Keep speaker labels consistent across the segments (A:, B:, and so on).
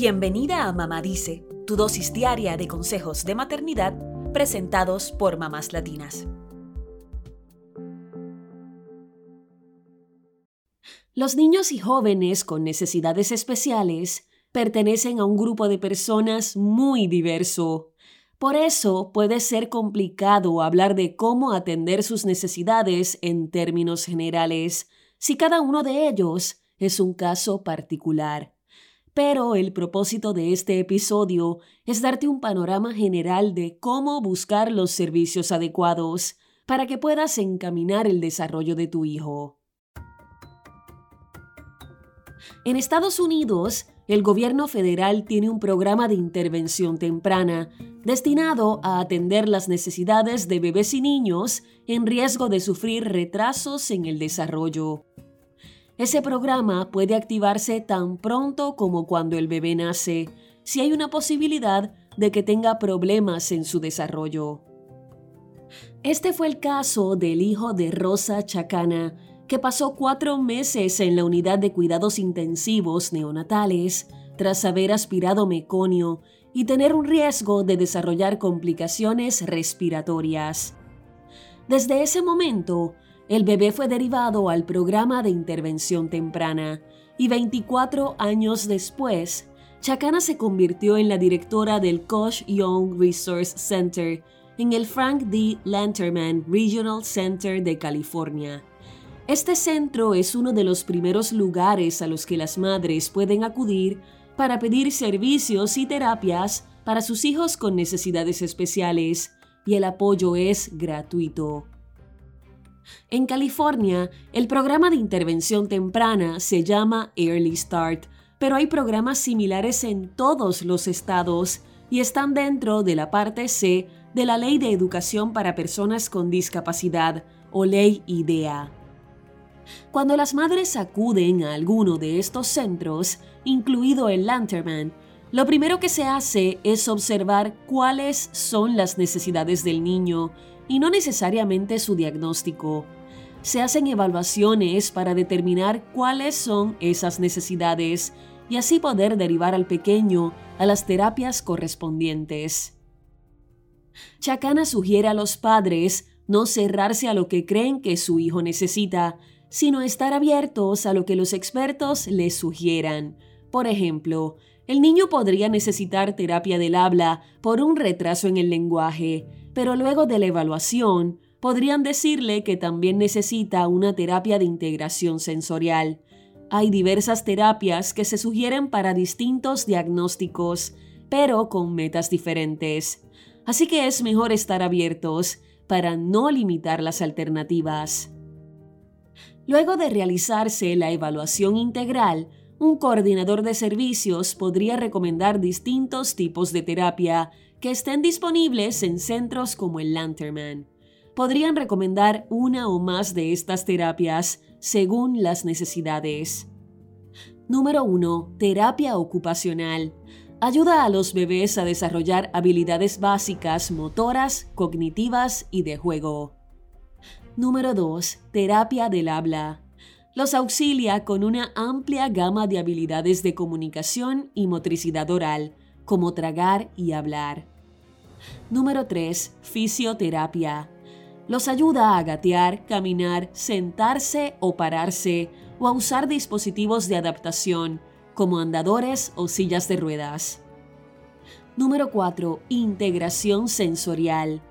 A: Bienvenida a Mamá Dice, tu dosis diaria de consejos de maternidad presentados por mamás latinas. Los niños y jóvenes con necesidades especiales pertenecen a un grupo de personas muy diverso. Por eso puede ser complicado hablar de cómo atender sus necesidades en términos generales, si cada uno de ellos es un caso particular. Pero el propósito de este episodio es darte un panorama general de cómo buscar los servicios adecuados para que puedas encaminar el desarrollo de tu hijo. En Estados Unidos, el gobierno federal tiene un programa de intervención temprana destinado a atender las necesidades de bebés y niños en riesgo de sufrir retrasos en el desarrollo. Ese programa puede activarse tan pronto como cuando el bebé nace, si hay una posibilidad de que tenga problemas en su desarrollo. Este fue el caso del hijo de Rosa Chacana, que pasó cuatro meses en la unidad de cuidados intensivos neonatales tras haber aspirado meconio y tener un riesgo de desarrollar complicaciones respiratorias. Desde ese momento, el bebé fue derivado al programa de intervención temprana y 24 años después, Chacana se convirtió en la directora del Koch Young Resource Center en el Frank D. Lanterman Regional Center de California. Este centro es uno de los primeros lugares a los que las madres pueden acudir para pedir servicios y terapias para sus hijos con necesidades especiales, y el apoyo es gratuito. En California, el programa de intervención temprana se llama Early Start, pero hay programas similares en todos los estados y están dentro de la parte C de la Ley de Educación para Personas con Discapacidad, o Ley IDEA. Cuando las madres acuden a alguno de estos centros, incluido el Lanterman, lo primero que se hace es observar cuáles son las necesidades del niño y no necesariamente su diagnóstico. Se hacen evaluaciones para determinar cuáles son esas necesidades y así poder derivar al pequeño a las terapias correspondientes. Chacana sugiere a los padres no cerrarse a lo que creen que su hijo necesita, sino estar abiertos a lo que los expertos les sugieran. Por ejemplo, el niño podría necesitar terapia del habla por un retraso en el lenguaje, pero luego de la evaluación podrían decirle que también necesita una terapia de integración sensorial. Hay diversas terapias que se sugieren para distintos diagnósticos, pero con metas diferentes. Así que es mejor estar abiertos para no limitar las alternativas. Luego de realizarse la evaluación integral, un coordinador de servicios podría recomendar distintos tipos de terapia que estén disponibles en centros como el Lanterman. Podrían recomendar una o más de estas terapias según las necesidades. Número 1. Terapia ocupacional. Ayuda a los bebés a desarrollar habilidades básicas motoras, cognitivas y de juego. Número 2. Terapia del habla. Los auxilia con una amplia gama de habilidades de comunicación y motricidad oral, como tragar y hablar. Número 3. Fisioterapia. Los ayuda a gatear, caminar, sentarse o pararse o a usar dispositivos de adaptación como andadores o sillas de ruedas. Número 4. Integración sensorial.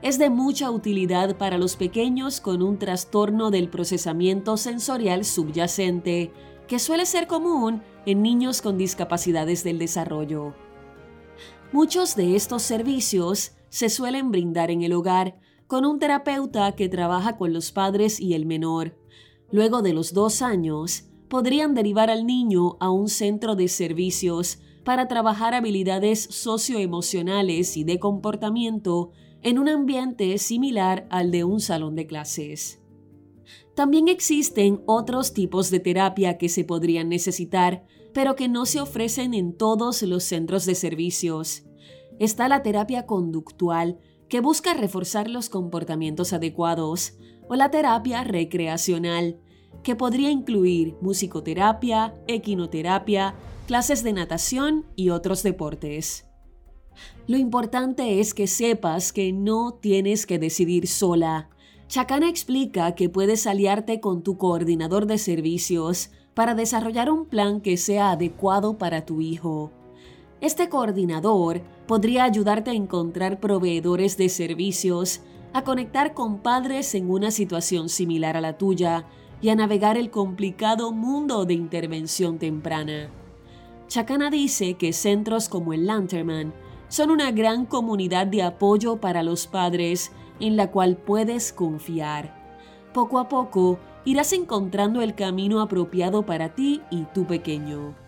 A: Es de mucha utilidad para los pequeños con un trastorno del procesamiento sensorial subyacente, que suele ser común en niños con discapacidades del desarrollo. Muchos de estos servicios se suelen brindar en el hogar con un terapeuta que trabaja con los padres y el menor. Luego de los dos años, podrían derivar al niño a un centro de servicios para trabajar habilidades socioemocionales y de comportamiento en un ambiente similar al de un salón de clases. También existen otros tipos de terapia que se podrían necesitar, pero que no se ofrecen en todos los centros de servicios. Está la terapia conductual, que busca reforzar los comportamientos adecuados, o la terapia recreacional, que podría incluir musicoterapia, equinoterapia, clases de natación y otros deportes. Lo importante es que sepas que no tienes que decidir sola. Chacana explica que puedes aliarte con tu coordinador de servicios para desarrollar un plan que sea adecuado para tu hijo. Este coordinador podría ayudarte a encontrar proveedores de servicios, a conectar con padres en una situación similar a la tuya y a navegar el complicado mundo de intervención temprana. Chacana dice que centros como el Lanterman son una gran comunidad de apoyo para los padres en la cual puedes confiar. Poco a poco irás encontrando el camino apropiado para ti y tu pequeño.